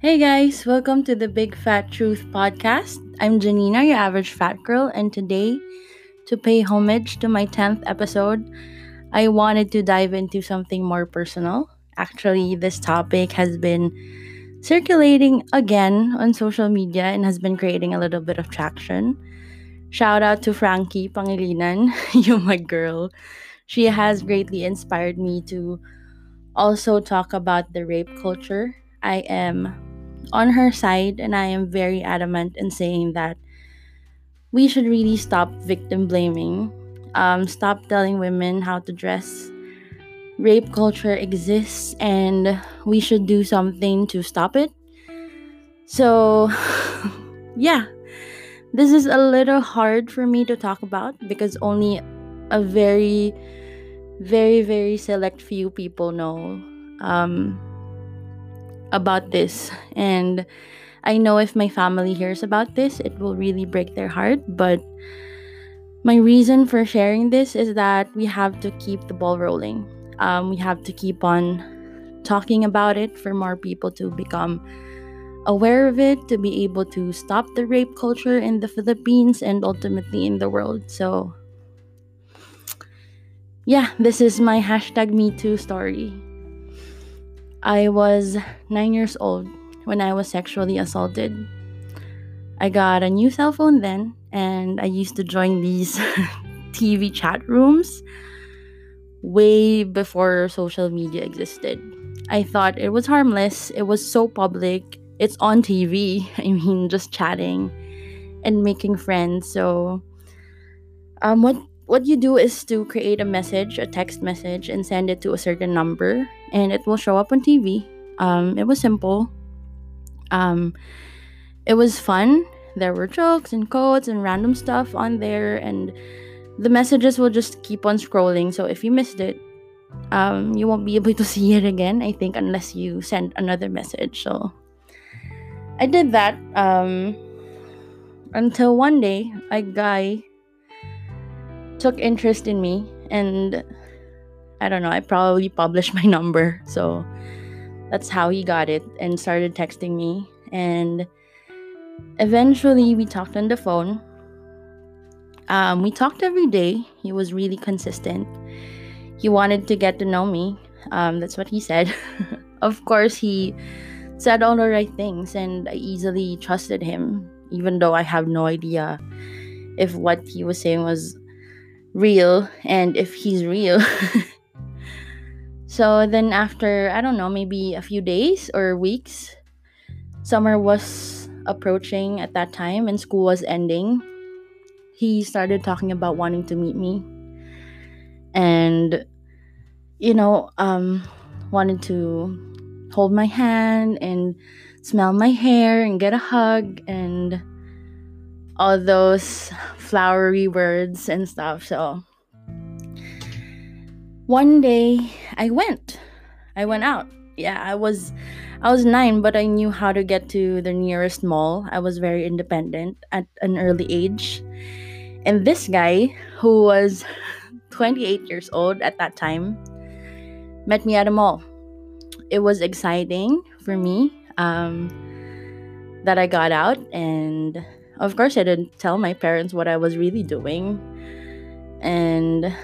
Hey guys, welcome to the Big Fat Truth podcast. I'm Janina, your average fat girl, and today, to pay homage to my 10th episode, I wanted to dive into something more personal. Actually, this topic has been circulating again on social media and has been creating a little bit of traction. Shout out to Frankie Pangilinan, you my girl. She has greatly inspired me to also talk about the rape culture. I am on her side and I am very adamant in saying that we should really stop victim blaming. Um, stop telling women how to dress. Rape culture exists and we should do something to stop it. So, yeah, this is a little hard for me to talk about because only a very, very, very select few people know um, about this. And I know if my family hears about this, it will really break their heart. But my reason for sharing this is that we have to keep the ball rolling. Um, we have to keep on talking about it for more people to become aware of it, to be able to stop the rape culture in the Philippines and ultimately in the world. So, yeah, this is my hashtag MeToo story. I was nine years old when I was sexually assaulted. I got a new cell phone then, and I used to join these TV chat rooms way before social media existed. I thought it was harmless, it was so public, it's on TV. I mean, just chatting and making friends. So, um, what what you do is to create a message, a text message, and send it to a certain number, and it will show up on TV. Um, it was simple. Um, it was fun. There were jokes and quotes and random stuff on there, and the messages will just keep on scrolling. So if you missed it, um, you won't be able to see it again. I think unless you send another message. So I did that um, until one day a guy took interest in me and I don't know, I probably published my number. So that's how he got it and started texting me. And eventually we talked on the phone. Um, we talked every day. He was really consistent. He wanted to get to know me. Um, that's what he said. of course, he said all the right things, and I easily trusted him, even though I have no idea if what he was saying was real and if he's real. so then, after I don't know, maybe a few days or weeks, summer was approaching at that time and school was ending. He started talking about wanting to meet me and, you know, um, wanted to hold my hand and smell my hair and get a hug and all those flowery words and stuff. So one day I went. I went out. Yeah, I was I was 9 but I knew how to get to the nearest mall. I was very independent at an early age. And this guy who was 28 years old at that time met me at a mall. It was exciting for me um, that I got out and of course, I didn't tell my parents what I was really doing. And,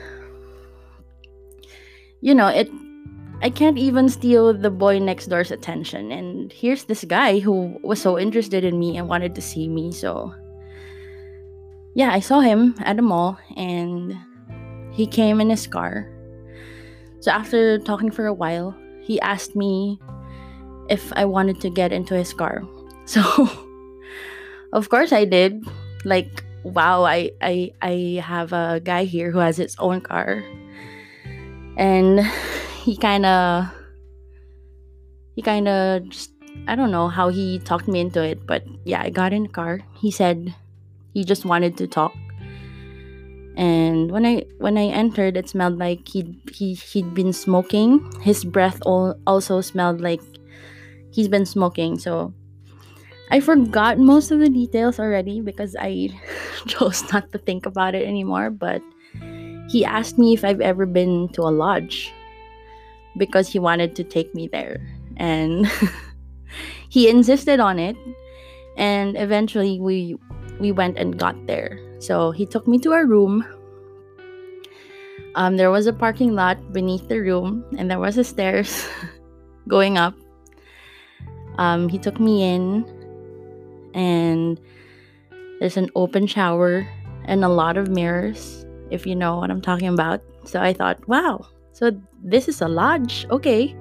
you know, it. I can't even steal the boy next door's attention. And here's this guy who was so interested in me and wanted to see me. So, yeah, I saw him at the mall and he came in his car. So, after talking for a while, he asked me if I wanted to get into his car. So, of course I did. Like, wow, I I I have a guy here who has his own car. And he kind of he kind of just I don't know how he talked me into it, but yeah, I got in the car. He said he just wanted to talk. And when I when I entered, it smelled like he he he'd been smoking. His breath all, also smelled like he's been smoking. So I forgot most of the details already because I chose not to think about it anymore. But he asked me if I've ever been to a lodge because he wanted to take me there. And he insisted on it and eventually we we went and got there so he took me to our room um, there was a parking lot beneath the room and there was a stairs going up um, he took me in and there's an open shower and a lot of mirrors if you know what i'm talking about so i thought wow so this is a lodge okay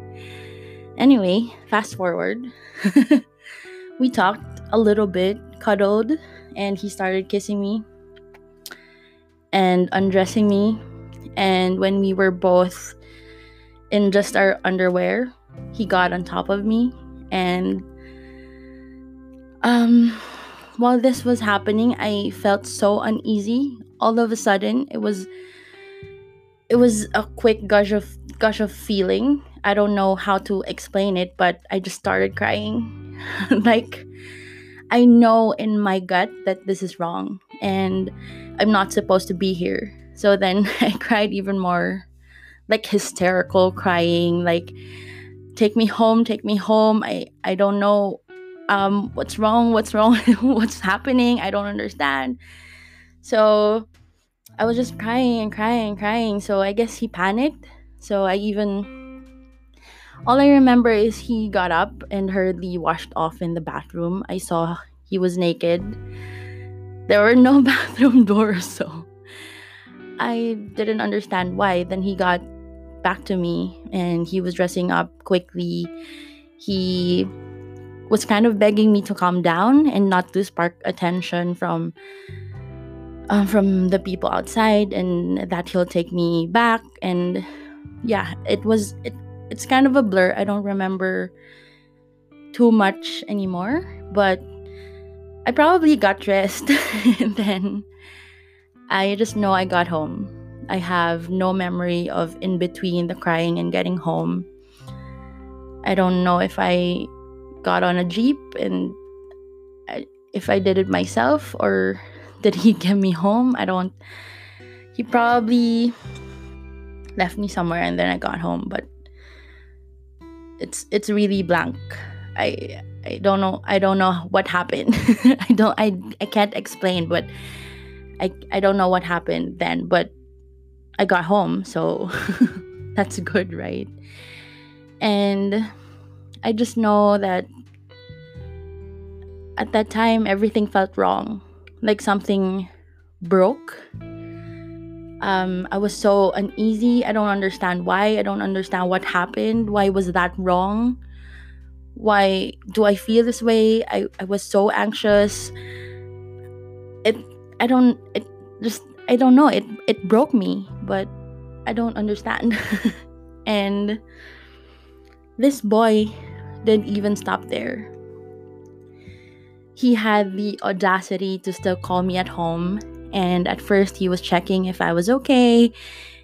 anyway fast forward we talked a little bit, cuddled, and he started kissing me and undressing me. And when we were both in just our underwear, he got on top of me. And um, while this was happening, I felt so uneasy. All of a sudden, it was it was a quick gush of gush of feeling. I don't know how to explain it, but I just started crying. like I know in my gut that this is wrong and I'm not supposed to be here. So then I cried even more, like hysterical crying, like take me home, take me home. I I don't know um what's wrong, what's wrong, what's happening. I don't understand. So I was just crying and crying and crying. So I guess he panicked. So I even all I remember is he got up and hurriedly washed off in the bathroom. I saw he was naked. There were no bathroom doors, so I didn't understand why. Then he got back to me and he was dressing up quickly. He was kind of begging me to calm down and not to spark attention from um, from the people outside and that he'll take me back and yeah it was it it's kind of a blur. I don't remember too much anymore, but I probably got dressed and then I just know I got home. I have no memory of in between the crying and getting home. I don't know if I got on a jeep and I, if I did it myself or did he get me home? I don't. He probably left me somewhere and then I got home, but it's it's really blank i i don't know i don't know what happened i don't i i can't explain but i i don't know what happened then but i got home so that's good right and i just know that at that time everything felt wrong like something broke um, I was so uneasy. I don't understand why. I don't understand what happened. Why was that wrong? Why do I feel this way? I, I was so anxious. It I don't it just I don't know. It it broke me, but I don't understand. and this boy didn't even stop there. He had the audacity to still call me at home and at first, he was checking if I was okay,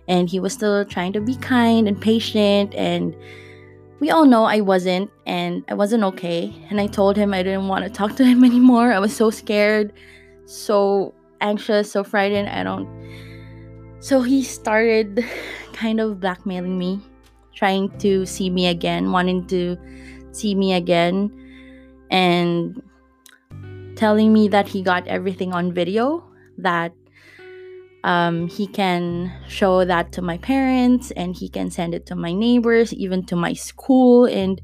and he was still trying to be kind and patient. And we all know I wasn't, and I wasn't okay. And I told him I didn't want to talk to him anymore. I was so scared, so anxious, so frightened. I don't. So he started kind of blackmailing me, trying to see me again, wanting to see me again, and telling me that he got everything on video that um, he can show that to my parents and he can send it to my neighbors, even to my school. And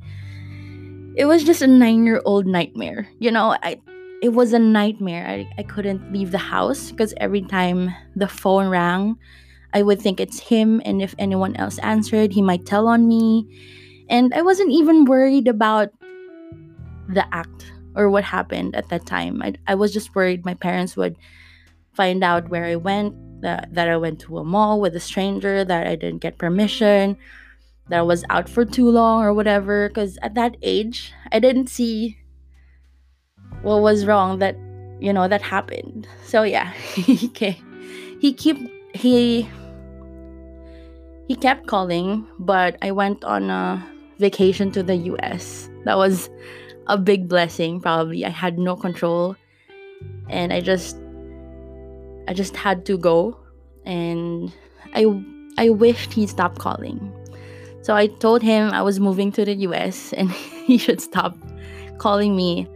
it was just a nine year old nightmare. You know, I, it was a nightmare. I, I couldn't leave the house because every time the phone rang, I would think it's him. And if anyone else answered, he might tell on me. And I wasn't even worried about the act or what happened at that time. I, I was just worried my parents would find out where I went, that, that I went to a mall with a stranger, that I didn't get permission, that I was out for too long or whatever. Because at that age, I didn't see what was wrong that, you know, that happened. So yeah, he he keep he he kept calling, but I went on a vacation to the US. That was a big blessing, probably. I had no control and I just I just had to go and I I wished he stopped calling. So I told him I was moving to the US and he should stop calling me.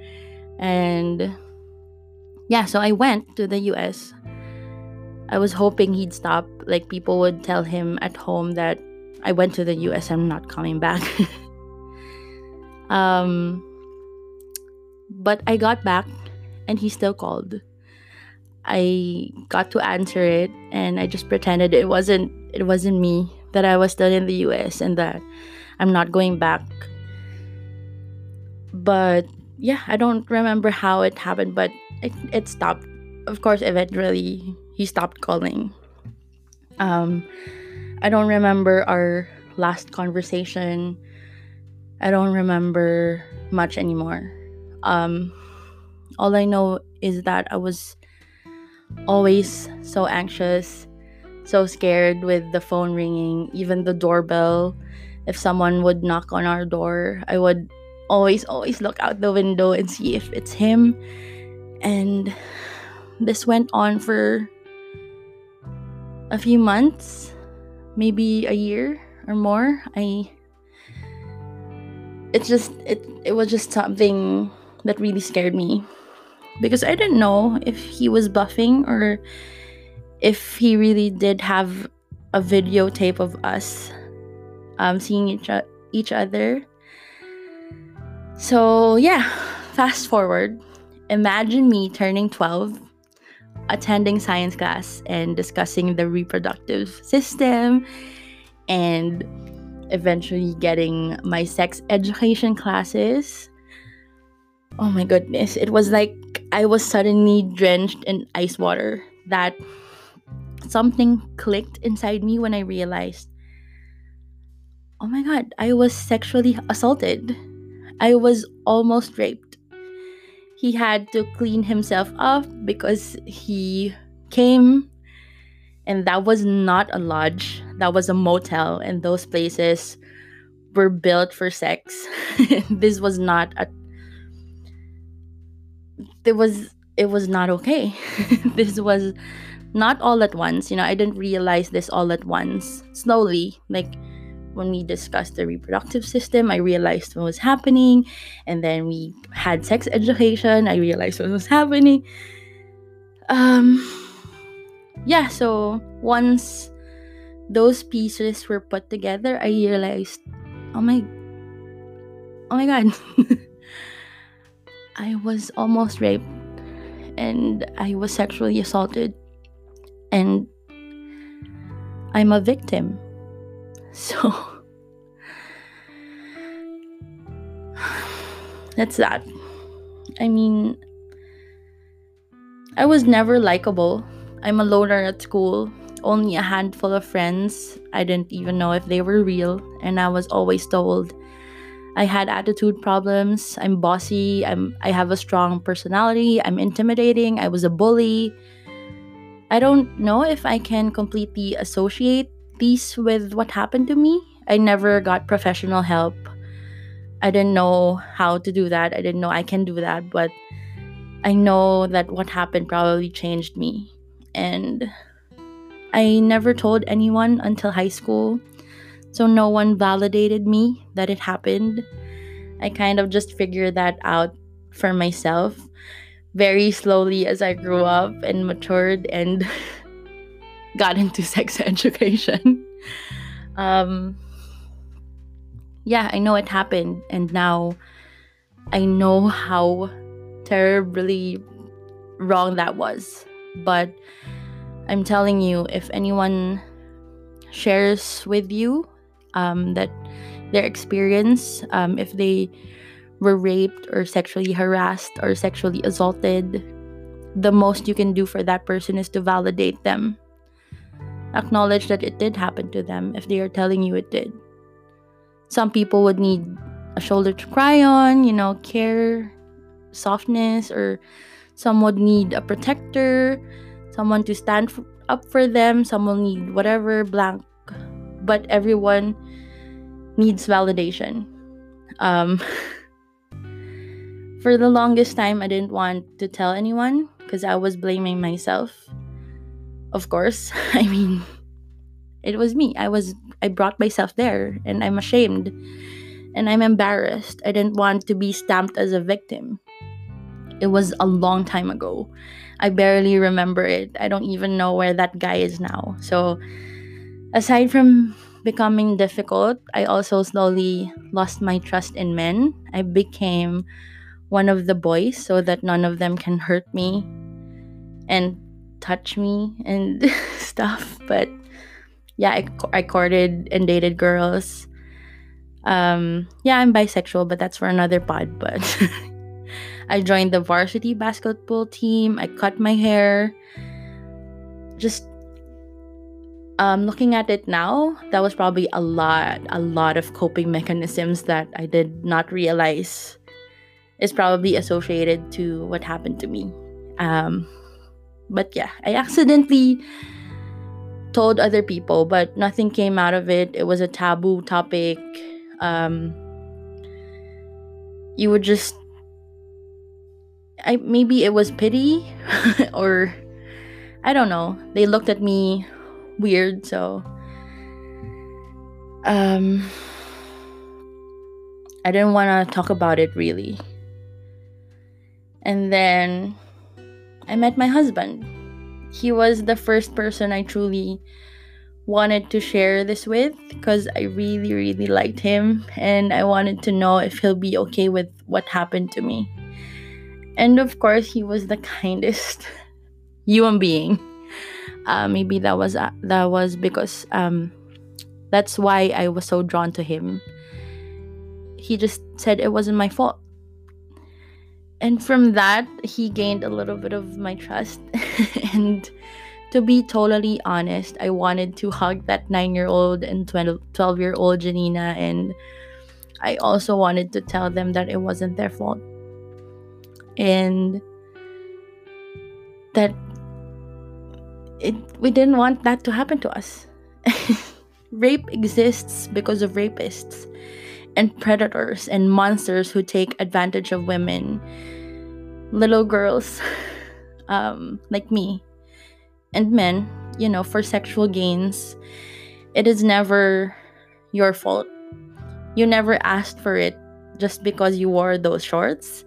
And yeah, so I went to the US. I was hoping he'd stop. Like people would tell him at home that I went to the US, I'm not coming back. um but I got back and he still called. I got to answer it and I just pretended it wasn't it wasn't me that I was still in the US and that I'm not going back. But yeah, I don't remember how it happened, but it, it stopped. Of course, eventually he stopped calling. Um, I don't remember our last conversation. I don't remember much anymore. Um, all I know is that I was always so anxious, so scared with the phone ringing, even the doorbell. If someone would knock on our door, I would always, always look out the window and see if it's him. And this went on for a few months, maybe a year or more. I it's just it it was just something that really scared me because I didn't know if he was buffing or if he really did have a videotape of us um, seeing each, each other. So, yeah, fast forward. Imagine me turning 12, attending science class, and discussing the reproductive system, and eventually getting my sex education classes oh my goodness, it was like I was suddenly drenched in ice water. That something clicked inside me when I realized, oh my god, I was sexually assaulted. I was almost raped. He had to clean himself up because he came and that was not a lodge that was a motel and those places were built for sex this was not a it was it was not okay. this was not all at once. You know, I didn't realize this all at once. Slowly, like when we discussed the reproductive system, I realized what was happening. And then we had sex education, I realized what was happening. Um yeah, so once those pieces were put together, I realized, oh my oh my god. I was almost raped and I was sexually assaulted and I'm a victim. So that's that. I mean, I was never likable. I'm a loner at school, only a handful of friends. I didn't even know if they were real, and I was always told I had attitude problems. I'm bossy. I'm I have a strong personality. I'm intimidating. I was a bully. I don't know if I can completely associate these with what happened to me. I never got professional help. I didn't know how to do that. I didn't know I can do that, but I know that what happened probably changed me. And I never told anyone until high school. So no one validated me that it happened. I kind of just figured that out for myself very slowly as I grew up and matured and got into sex education. um, yeah, I know it happened, and now I know how terribly wrong that was. But I'm telling you, if anyone shares with you um, that their experience, um, if they were raped or sexually harassed or sexually assaulted, the most you can do for that person is to validate them. Acknowledge that it did happen to them if they are telling you it did. Some people would need a shoulder to cry on, you know, care, softness, or some would need a protector, someone to stand up for them, some will need whatever, blank but everyone needs validation. Um, for the longest time, I didn't want to tell anyone because I was blaming myself. Of course, I mean, it was me. I was I brought myself there, and I'm ashamed And I'm embarrassed. I didn't want to be stamped as a victim. It was a long time ago. I barely remember it. I don't even know where that guy is now. So, aside from becoming difficult, I also slowly lost my trust in men. I became one of the boys so that none of them can hurt me and touch me and stuff. But yeah, I, I courted and dated girls. Um, yeah, I'm bisexual, but that's for another pod. But I joined the varsity basketball team. I cut my hair. Just um, looking at it now, that was probably a lot, a lot of coping mechanisms that I did not realize is probably associated to what happened to me. Um, but yeah, I accidentally told other people, but nothing came out of it. It was a taboo topic. Um, you would just, I maybe it was pity, or I don't know. They looked at me weird, so um I didn't want to talk about it really. And then I met my husband. He was the first person I truly wanted to share this with because I really, really liked him and I wanted to know if he'll be okay with what happened to me. And of course, he was the kindest human being uh, maybe that was uh, that was because um, that's why I was so drawn to him. He just said it wasn't my fault. And from that, he gained a little bit of my trust. and to be totally honest, I wanted to hug that nine year old and 12 year old Janina. And I also wanted to tell them that it wasn't their fault. And that it, we didn't want that to happen to us. Rape exists because of rapists and predators and monsters who take advantage of women, little girls um, like me, and men, you know, for sexual gains. It is never your fault. You never asked for it just because you wore those shorts.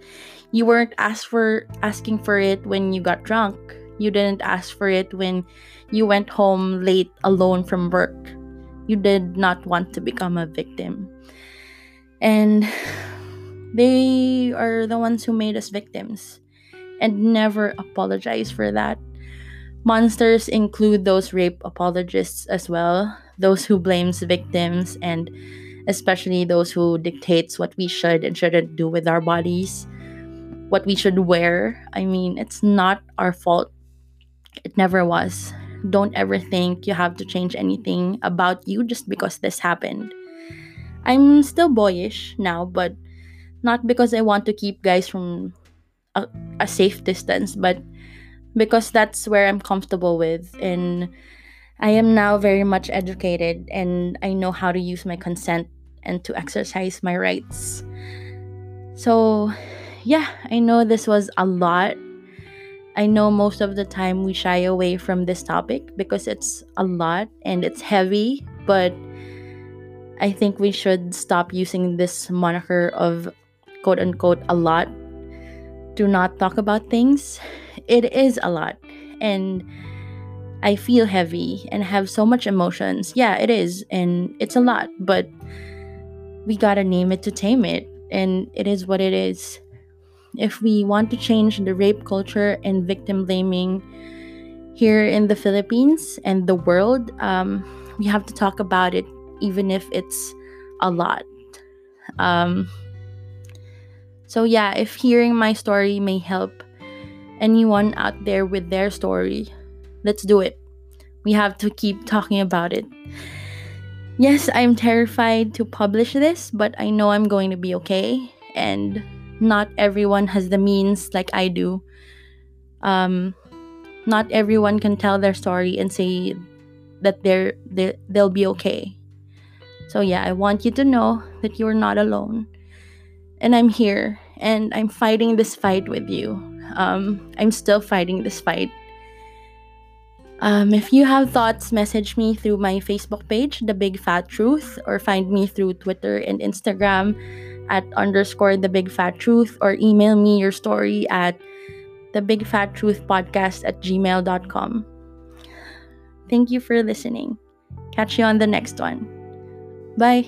You weren't asked for asking for it when you got drunk you didn't ask for it when you went home late alone from work. You did not want to become a victim. And they are the ones who made us victims and never apologize for that. Monsters include those rape apologists as well, those who blames victims and especially those who dictates what we should and shouldn't do with our bodies, what we should wear. I mean, it's not our fault it never was. Don't ever think you have to change anything about you just because this happened. I'm still boyish now, but not because I want to keep guys from a, a safe distance, but because that's where I'm comfortable with. And I am now very much educated and I know how to use my consent and to exercise my rights. So, yeah, I know this was a lot I know most of the time we shy away from this topic because it's a lot and it's heavy, but I think we should stop using this moniker of quote unquote a lot. Do not talk about things. It is a lot. And I feel heavy and have so much emotions. Yeah, it is. And it's a lot, but we gotta name it to tame it. And it is what it is if we want to change the rape culture and victim blaming here in the Philippines and the world, um, we have to talk about it, even if it's a lot. Um, so, yeah, if hearing my story may help anyone out there with their story, let's do it. We have to keep talking about it. Yes, I'm terrified to publish this, but I know I'm going to be okay. And not everyone has the means like I do. Um, not everyone can tell their story and say that they're, they're they'll be okay. So yeah, I want you to know that you're not alone, and I'm here and I'm fighting this fight with you. Um, I'm still fighting this fight. Um, if you have thoughts, message me through my Facebook page, The Big Fat Truth, or find me through Twitter and Instagram at underscore The Big Fat Truth, or email me your story at The Big Fat Truth Podcast at gmail.com. Thank you for listening. Catch you on the next one. Bye.